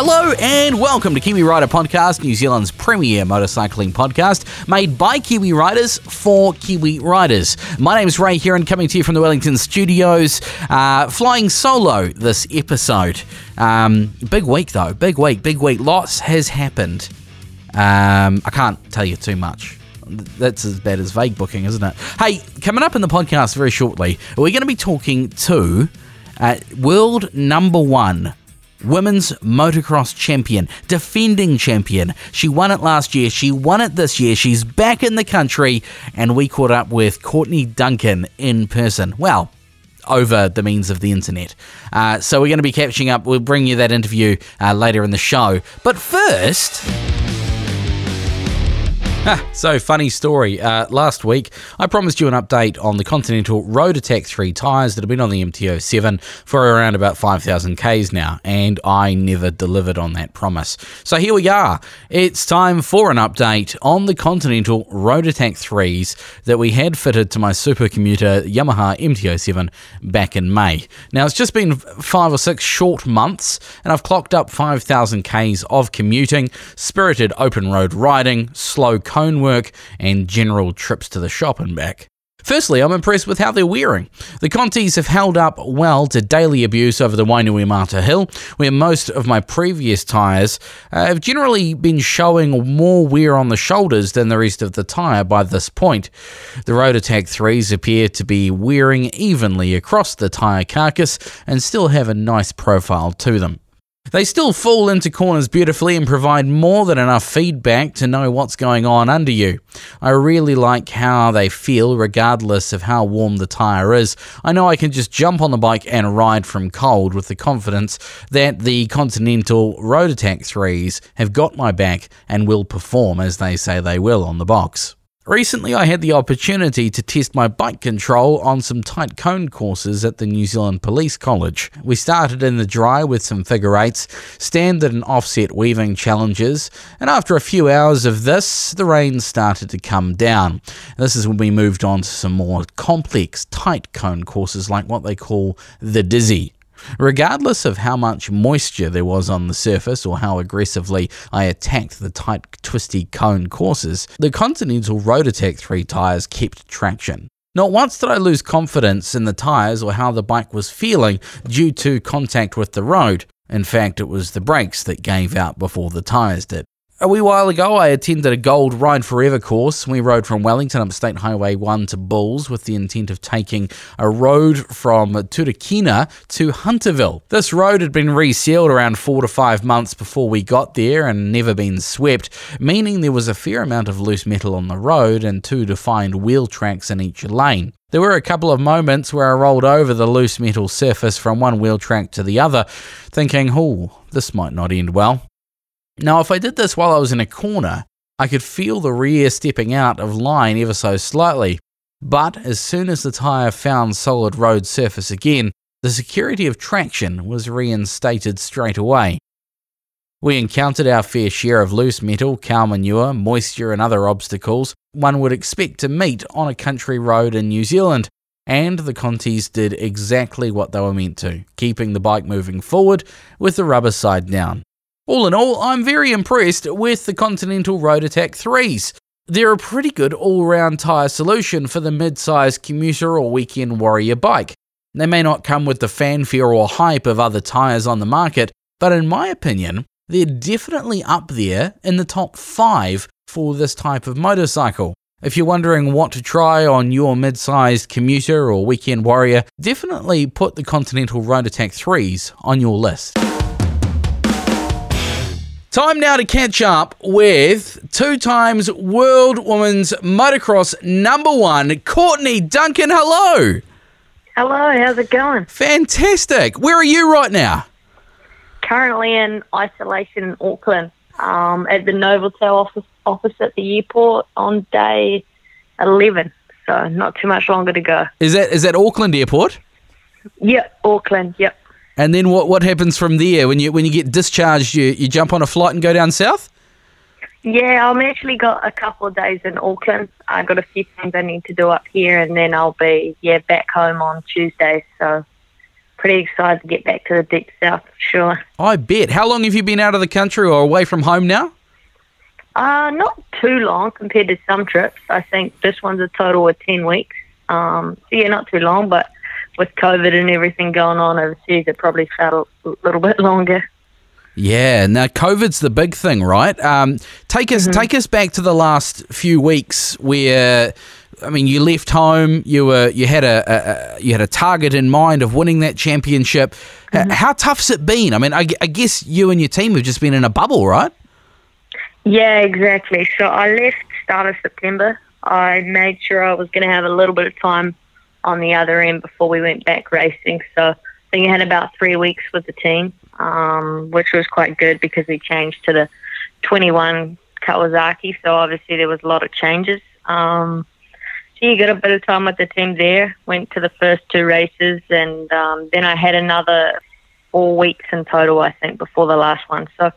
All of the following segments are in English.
Hello and welcome to Kiwi Rider Podcast, New Zealand's premier motorcycling podcast, made by Kiwi Riders for Kiwi Riders. My name's Ray Heron, coming to you from the Wellington studios, uh, flying solo this episode. Um, big week though, big week, big week. Lots has happened. Um, I can't tell you too much. That's as bad as vague booking, isn't it? Hey, coming up in the podcast very shortly, we're going to be talking to uh, world number one women's motocross champion, defending champion. She won it last year, she won it this year, she's back in the country, and we caught up with Courtney Duncan in person. Well, over the means of the internet. Uh, so we're going to be catching up. We'll bring you that interview uh, later in the show. But first. So, funny story. Uh, last week, I promised you an update on the Continental Road Attack 3 tyres that have been on the MT07 for around about 5,000 Ks now, and I never delivered on that promise. So, here we are. It's time for an update on the Continental Road Attack 3s that we had fitted to my supercommuter Yamaha MT07 back in May. Now, it's just been five or six short months, and I've clocked up 5,000 Ks of commuting, spirited open road riding, slow cone work, and general trips to the shop and back. Firstly, I'm impressed with how they're wearing. The Contis have held up well to daily abuse over the Wainuiomata Hill, where most of my previous tyres uh, have generally been showing more wear on the shoulders than the rest of the tyre by this point. The Road Attack 3s appear to be wearing evenly across the tyre carcass and still have a nice profile to them. They still fall into corners beautifully and provide more than enough feedback to know what's going on under you. I really like how they feel regardless of how warm the tyre is. I know I can just jump on the bike and ride from cold with the confidence that the Continental Road Attack 3s have got my back and will perform as they say they will on the box. Recently, I had the opportunity to test my bike control on some tight cone courses at the New Zealand Police College. We started in the dry with some figure eights, standard and offset weaving challenges, and after a few hours of this, the rain started to come down. This is when we moved on to some more complex, tight cone courses like what they call the Dizzy. Regardless of how much moisture there was on the surface or how aggressively I attacked the tight, twisty cone courses, the Continental Road Attack 3 tyres kept traction. Not once did I lose confidence in the tyres or how the bike was feeling due to contact with the road. In fact, it was the brakes that gave out before the tyres did. A wee while ago, I attended a Gold Ride Forever course. We rode from Wellington up State Highway 1 to Bulls with the intent of taking a road from Turakina to Hunterville. This road had been resealed around four to five months before we got there and never been swept, meaning there was a fair amount of loose metal on the road and two defined wheel tracks in each lane. There were a couple of moments where I rolled over the loose metal surface from one wheel track to the other, thinking, oh, this might not end well. Now, if I did this while I was in a corner, I could feel the rear stepping out of line ever so slightly. But as soon as the tyre found solid road surface again, the security of traction was reinstated straight away. We encountered our fair share of loose metal, cow manure, moisture, and other obstacles one would expect to meet on a country road in New Zealand, and the Contis did exactly what they were meant to, keeping the bike moving forward with the rubber side down. All in all, I'm very impressed with the Continental Road Attack 3s. They're a pretty good all round tyre solution for the mid sized commuter or weekend warrior bike. They may not come with the fanfare or hype of other tyres on the market, but in my opinion, they're definitely up there in the top 5 for this type of motorcycle. If you're wondering what to try on your mid sized commuter or weekend warrior, definitely put the Continental Road Attack 3s on your list. Time now to catch up with two times World Women's Motocross number one, Courtney Duncan. Hello. Hello, how's it going? Fantastic. Where are you right now? Currently in isolation in Auckland um, at the Novotel office, office at the airport on day 11. So not too much longer to go. Is that is that Auckland Airport? Yep, Auckland, yep. And then what, what happens from there? When you when you get discharged, you, you jump on a flight and go down south? Yeah, I'm actually got a couple of days in Auckland. I've got a few things I need to do up here, and then I'll be yeah back home on Tuesday. So pretty excited to get back to the deep south sure. I bet. How long have you been out of the country or away from home now? Uh, not too long compared to some trips. I think this one's a total of 10 weeks. Um, so yeah, not too long, but with COVID and everything going on overseas, it probably felt a little bit longer. Yeah, now COVID's the big thing, right? Um, take us mm-hmm. take us back to the last few weeks where, I mean, you left home. You were you had a, a, you had a target in mind of winning that championship. H- How tough's it been? I mean, I, I guess you and your team have just been in a bubble, right? Yeah, exactly. So I left start of September. I made sure I was going to have a little bit of time on the other end before we went back racing. So I think I had about three weeks with the team, um, which was quite good because we changed to the 21 Kawasaki. So obviously there was a lot of changes. Um, so you got a bit of time with the team there. Went to the first two races, and um, then I had another four weeks in total, I think, before the last one. So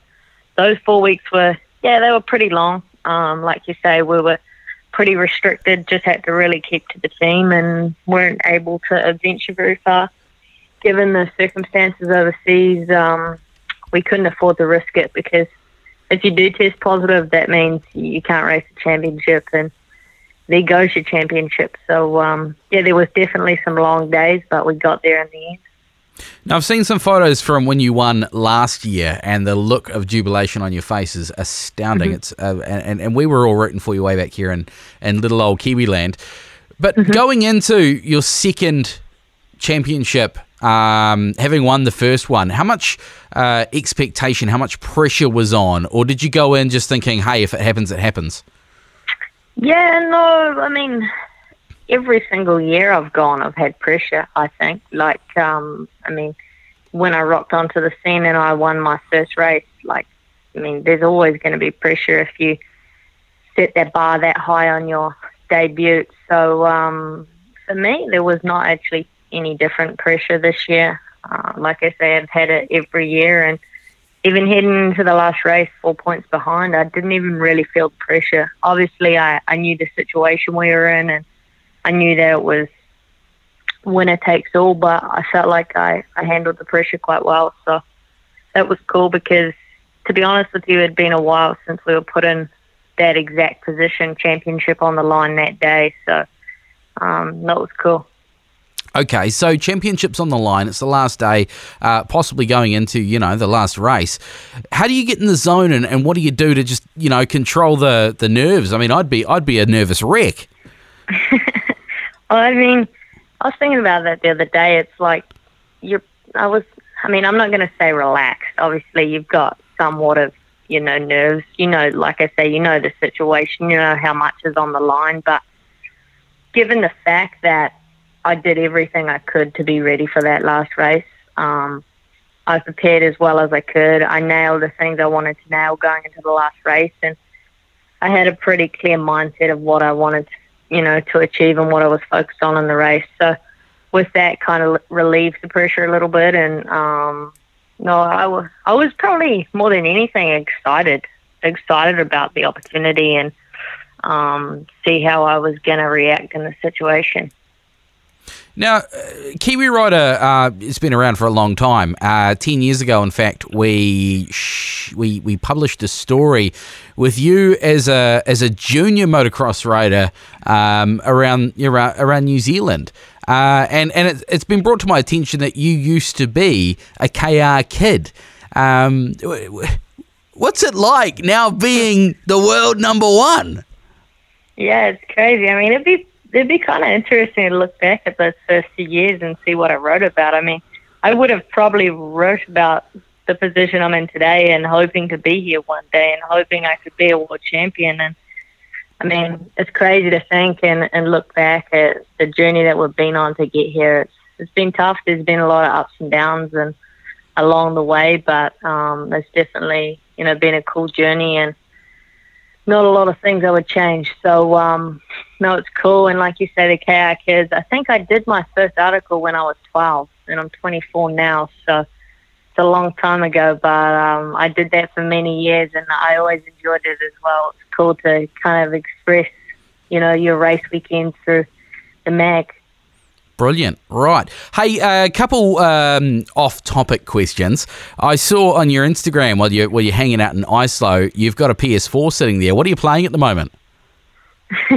those four weeks were, yeah, they were pretty long. Um, like you say, we were pretty restricted, just had to really keep to the team and weren't able to adventure very far. Given the circumstances overseas, um, we couldn't afford to risk it because if you do test positive, that means you can't race the championship and there goes your championship. So, um, yeah, there was definitely some long days, but we got there in the end. Now, I've seen some photos from when you won last year, and the look of jubilation on your face is astounding. It's uh, and, and we were all rooting for you way back here in, in little old Kiwi land. But going into your second championship, um, having won the first one, how much uh, expectation, how much pressure was on? Or did you go in just thinking, hey, if it happens, it happens? Yeah, no, I mean, every single year I've gone, I've had pressure, I think. Like, um, I mean, when I rocked onto the scene and I won my first race, like, I mean, there's always going to be pressure if you set that bar that high on your debut. So, um, for me, there was not actually any different pressure this year. Uh, like I say, I've had it every year, and even heading into the last race, four points behind, I didn't even really feel pressure. Obviously, I, I knew the situation we were in, and I knew that it was winner takes all, but I felt like I, I handled the pressure quite well. So that was cool because, to be honest with you, it had been a while since we were put in that exact position, championship on the line that day. So um, that was cool. Okay, so championships on the line. It's the last day, uh, possibly going into you know the last race. How do you get in the zone, and, and what do you do to just you know control the the nerves? I mean, I'd be I'd be a nervous wreck. I mean, I was thinking about that the other day. It's like you're. I was. I mean, I'm not going to say relaxed. Obviously, you've got somewhat of you know nerves. You know, like I say, you know the situation. You know how much is on the line. But given the fact that I did everything I could to be ready for that last race, um, I prepared as well as I could. I nailed the things I wanted to nail going into the last race, and I had a pretty clear mindset of what I wanted, you know, to achieve and what I was focused on in the race. So, with that, kind of relieved the pressure a little bit, and um, no, I was I was probably more than anything excited, excited about the opportunity and um, see how I was going to react in the situation. Now, uh, Kiwi Rider uh, has been around for a long time. Uh, Ten years ago, in fact, we sh- we we published a story with you as a as a junior motocross rider um, around around New Zealand. Uh, and and it, it's been brought to my attention that you used to be a KR kid. Um, what's it like now being the world number one? Yeah, it's crazy. I mean, it'd be it'd be kind of interesting to look back at those first few years and see what I wrote about. I mean, I would have probably wrote about the position I'm in today and hoping to be here one day and hoping I could be a world champion. And I mean, it's crazy to think and, and look back at the journey that we've been on to get here. It's it's been tough. There's been a lot of ups and downs and along the way, but um, it's definitely you know been a cool journey and not a lot of things I would change. So um, no, it's cool. And like you say, the KR kids. I think I did my first article when I was 12, and I'm 24 now. So it's a long time ago, but um, I did that for many years, and I always enjoyed it as well. It's cool to kind of express, you know, your race weekends through the mag. Brilliant. Right. Hey, a uh, couple um, off-topic questions. I saw on your Instagram while you're while you're hanging out in Islo, you've got a PS4 sitting there. What are you playing at the moment?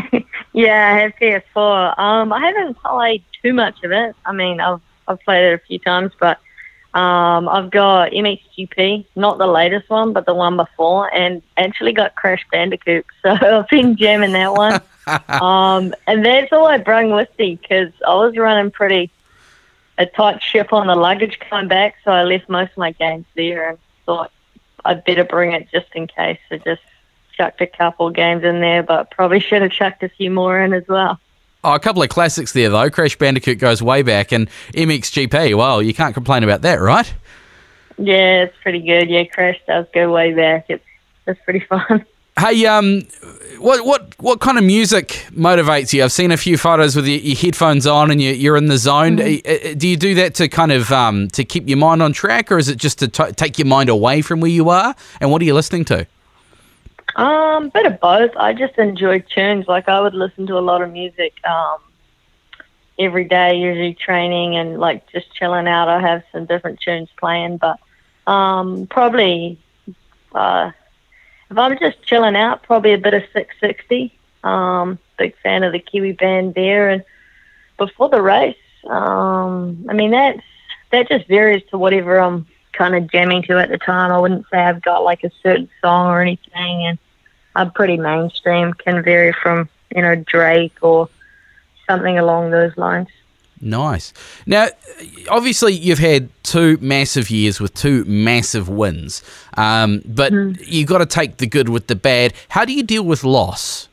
yeah, I have PS4. Um, I haven't played too much of it. I mean, I've I've played it a few times, but um, I've got MXGP, not the latest one, but the one before, and actually got Crash Bandicoot. So I've been jamming that one. um, and that's all I brought with me because I was running pretty a tight ship on the luggage coming back, so I left most of my games there and thought I'd better bring it just in case. So just chucked a couple games in there, but probably should have chucked a few more in as well. Oh, a couple of classics there, though. Crash Bandicoot goes way back, and MXGP. Well, you can't complain about that, right? Yeah, it's pretty good. Yeah, Crash does go way back. It's it's pretty fun. Hey, um, what what what kind of music motivates you? I've seen a few photos with your, your headphones on and you, you're in the zone. Mm-hmm. Do you do that to kind of um, to keep your mind on track, or is it just to t- take your mind away from where you are? And what are you listening to? Um, bit of both. I just enjoy tunes. Like I would listen to a lot of music um, every day, usually training and like just chilling out. I have some different tunes playing, but um, probably uh, if I'm just chilling out, probably a bit of Six60. Um, big fan of the Kiwi band there, and before the race, um, I mean that's that just varies to whatever I'm kind of jamming to at the time. I wouldn't say I've got like a certain song or anything, and I'm pretty mainstream. Can vary from you know Drake or something along those lines. Nice. Now, obviously, you've had two massive years with two massive wins, um, but mm. you've got to take the good with the bad. How do you deal with loss?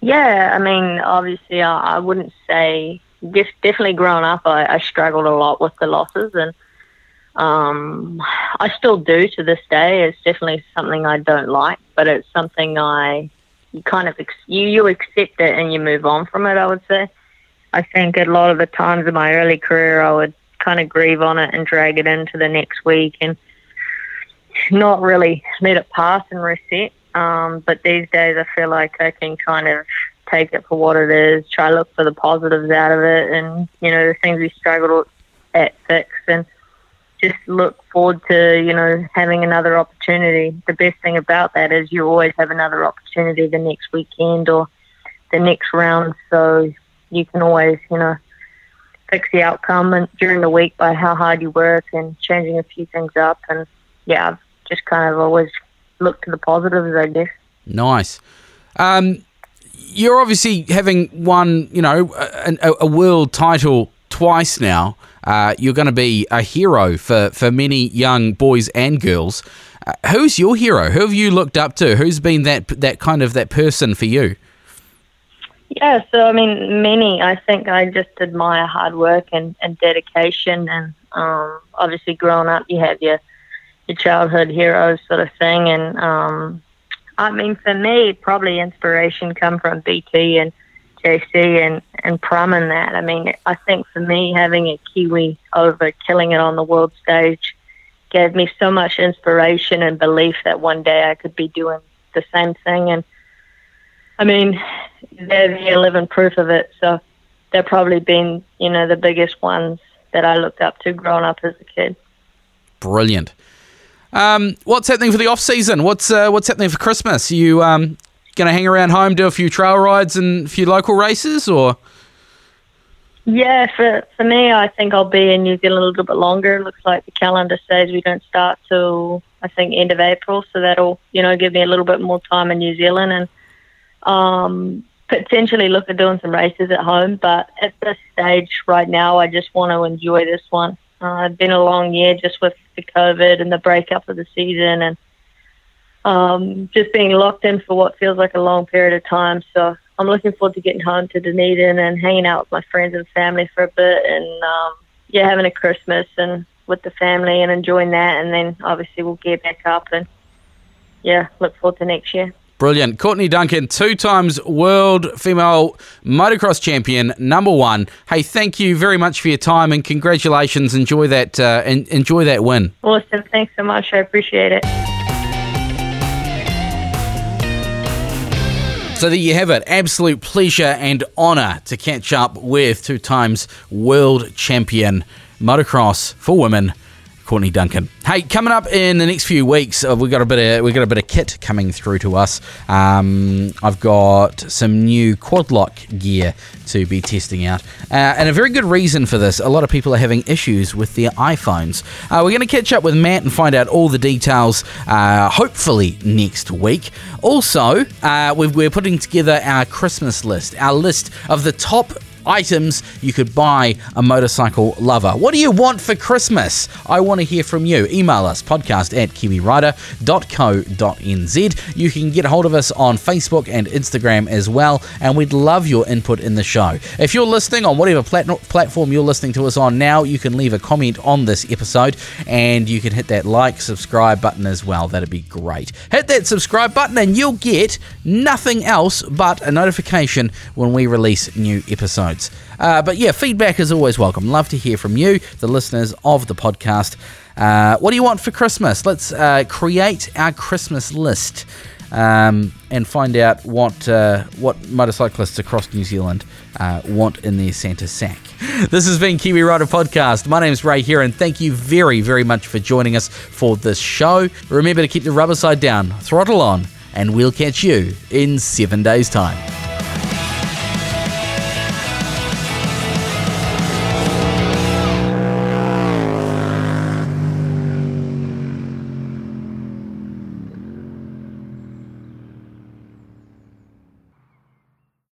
Yeah, I mean, obviously, I, I wouldn't say. Definitely growing up, I, I struggled a lot with the losses, and um, I still do to this day. It's definitely something I don't like, but it's something I you kind of ex- you you accept it and you move on from it. I would say. I think a lot of the times in my early career, I would kind of grieve on it and drag it into the next week and not really let it pass and reset. Um, but these days, I feel like I can kind of take it for what it is, try to look for the positives out of it, and you know the things we struggled at fix, and just look forward to, you know, having another opportunity. The best thing about that is you always have another opportunity the next weekend or the next round. So you can always, you know, fix the outcome during the week by how hard you work and changing a few things up. And yeah, I've just kind of always looked to the positives, I guess. Nice. Um, you're obviously having won, you know, a, a world title twice now. Uh, you're going to be a hero for, for many young boys and girls. Uh, who's your hero? Who have you looked up to? Who's been that that kind of that person for you? Yeah, so I mean, many. I think I just admire hard work and, and dedication, and um, obviously, growing up, you have your your childhood heroes sort of thing, and um, I mean, for me, probably inspiration come from BT and JC and, and Prum and that. I mean, I think for me, having a Kiwi over killing it on the world stage gave me so much inspiration and belief that one day I could be doing the same thing. And I mean, they're the living proof of it. So they've probably been, you know, the biggest ones that I looked up to growing up as a kid. Brilliant. Um, what's happening for the off season? What's uh, what's happening for Christmas? Are You um, going to hang around home, do a few trail rides and a few local races, or? Yeah, for for me, I think I'll be in New Zealand a little bit longer. It looks like the calendar says we don't start till I think end of April, so that'll you know give me a little bit more time in New Zealand and um, potentially look at doing some races at home. But at this stage right now, I just want to enjoy this one. Uh, it's been a long year just with the COVID and the breakup of the season and um, just being locked in for what feels like a long period of time. So I'm looking forward to getting home to Dunedin and hanging out with my friends and family for a bit, and um, yeah, having a Christmas and with the family and enjoying that. And then obviously we'll gear back up and yeah, look forward to next year. Brilliant. Courtney Duncan, two times world female motocross champion, number one. Hey, thank you very much for your time and congratulations. Enjoy that, uh, enjoy that win. Awesome. Thanks so much. I appreciate it. So there you have it. Absolute pleasure and honour to catch up with two times world champion motocross for women. Courtney Duncan. Hey, coming up in the next few weeks, uh, we got a bit of we got a bit of kit coming through to us. Um, I've got some new quad lock gear to be testing out, uh, and a very good reason for this. A lot of people are having issues with their iPhones. Uh, we're going to catch up with Matt and find out all the details. Uh, hopefully next week. Also, uh, we're putting together our Christmas list, our list of the top items you could buy a motorcycle lover. What do you want for Christmas? I want to hear from you. Email us podcast at kiwirider.co.nz. You can get hold of us on Facebook and Instagram as well, and we'd love your input in the show. If you're listening on whatever plat- platform you're listening to us on now, you can leave a comment on this episode and you can hit that like, subscribe button as well. That'd be great. Hit that subscribe button and you'll get nothing else but a notification when we release new episodes Uh, but yeah, feedback is always welcome. Love to hear from you, the listeners of the podcast. Uh, what do you want for Christmas? Let's uh, create our Christmas list um, and find out what uh, what motorcyclists across New Zealand uh, want in their Santa sack. This has been Kiwi Rider Podcast. My name is Ray here, and thank you very, very much for joining us for this show. Remember to keep the rubber side down, throttle on, and we'll catch you in seven days' time.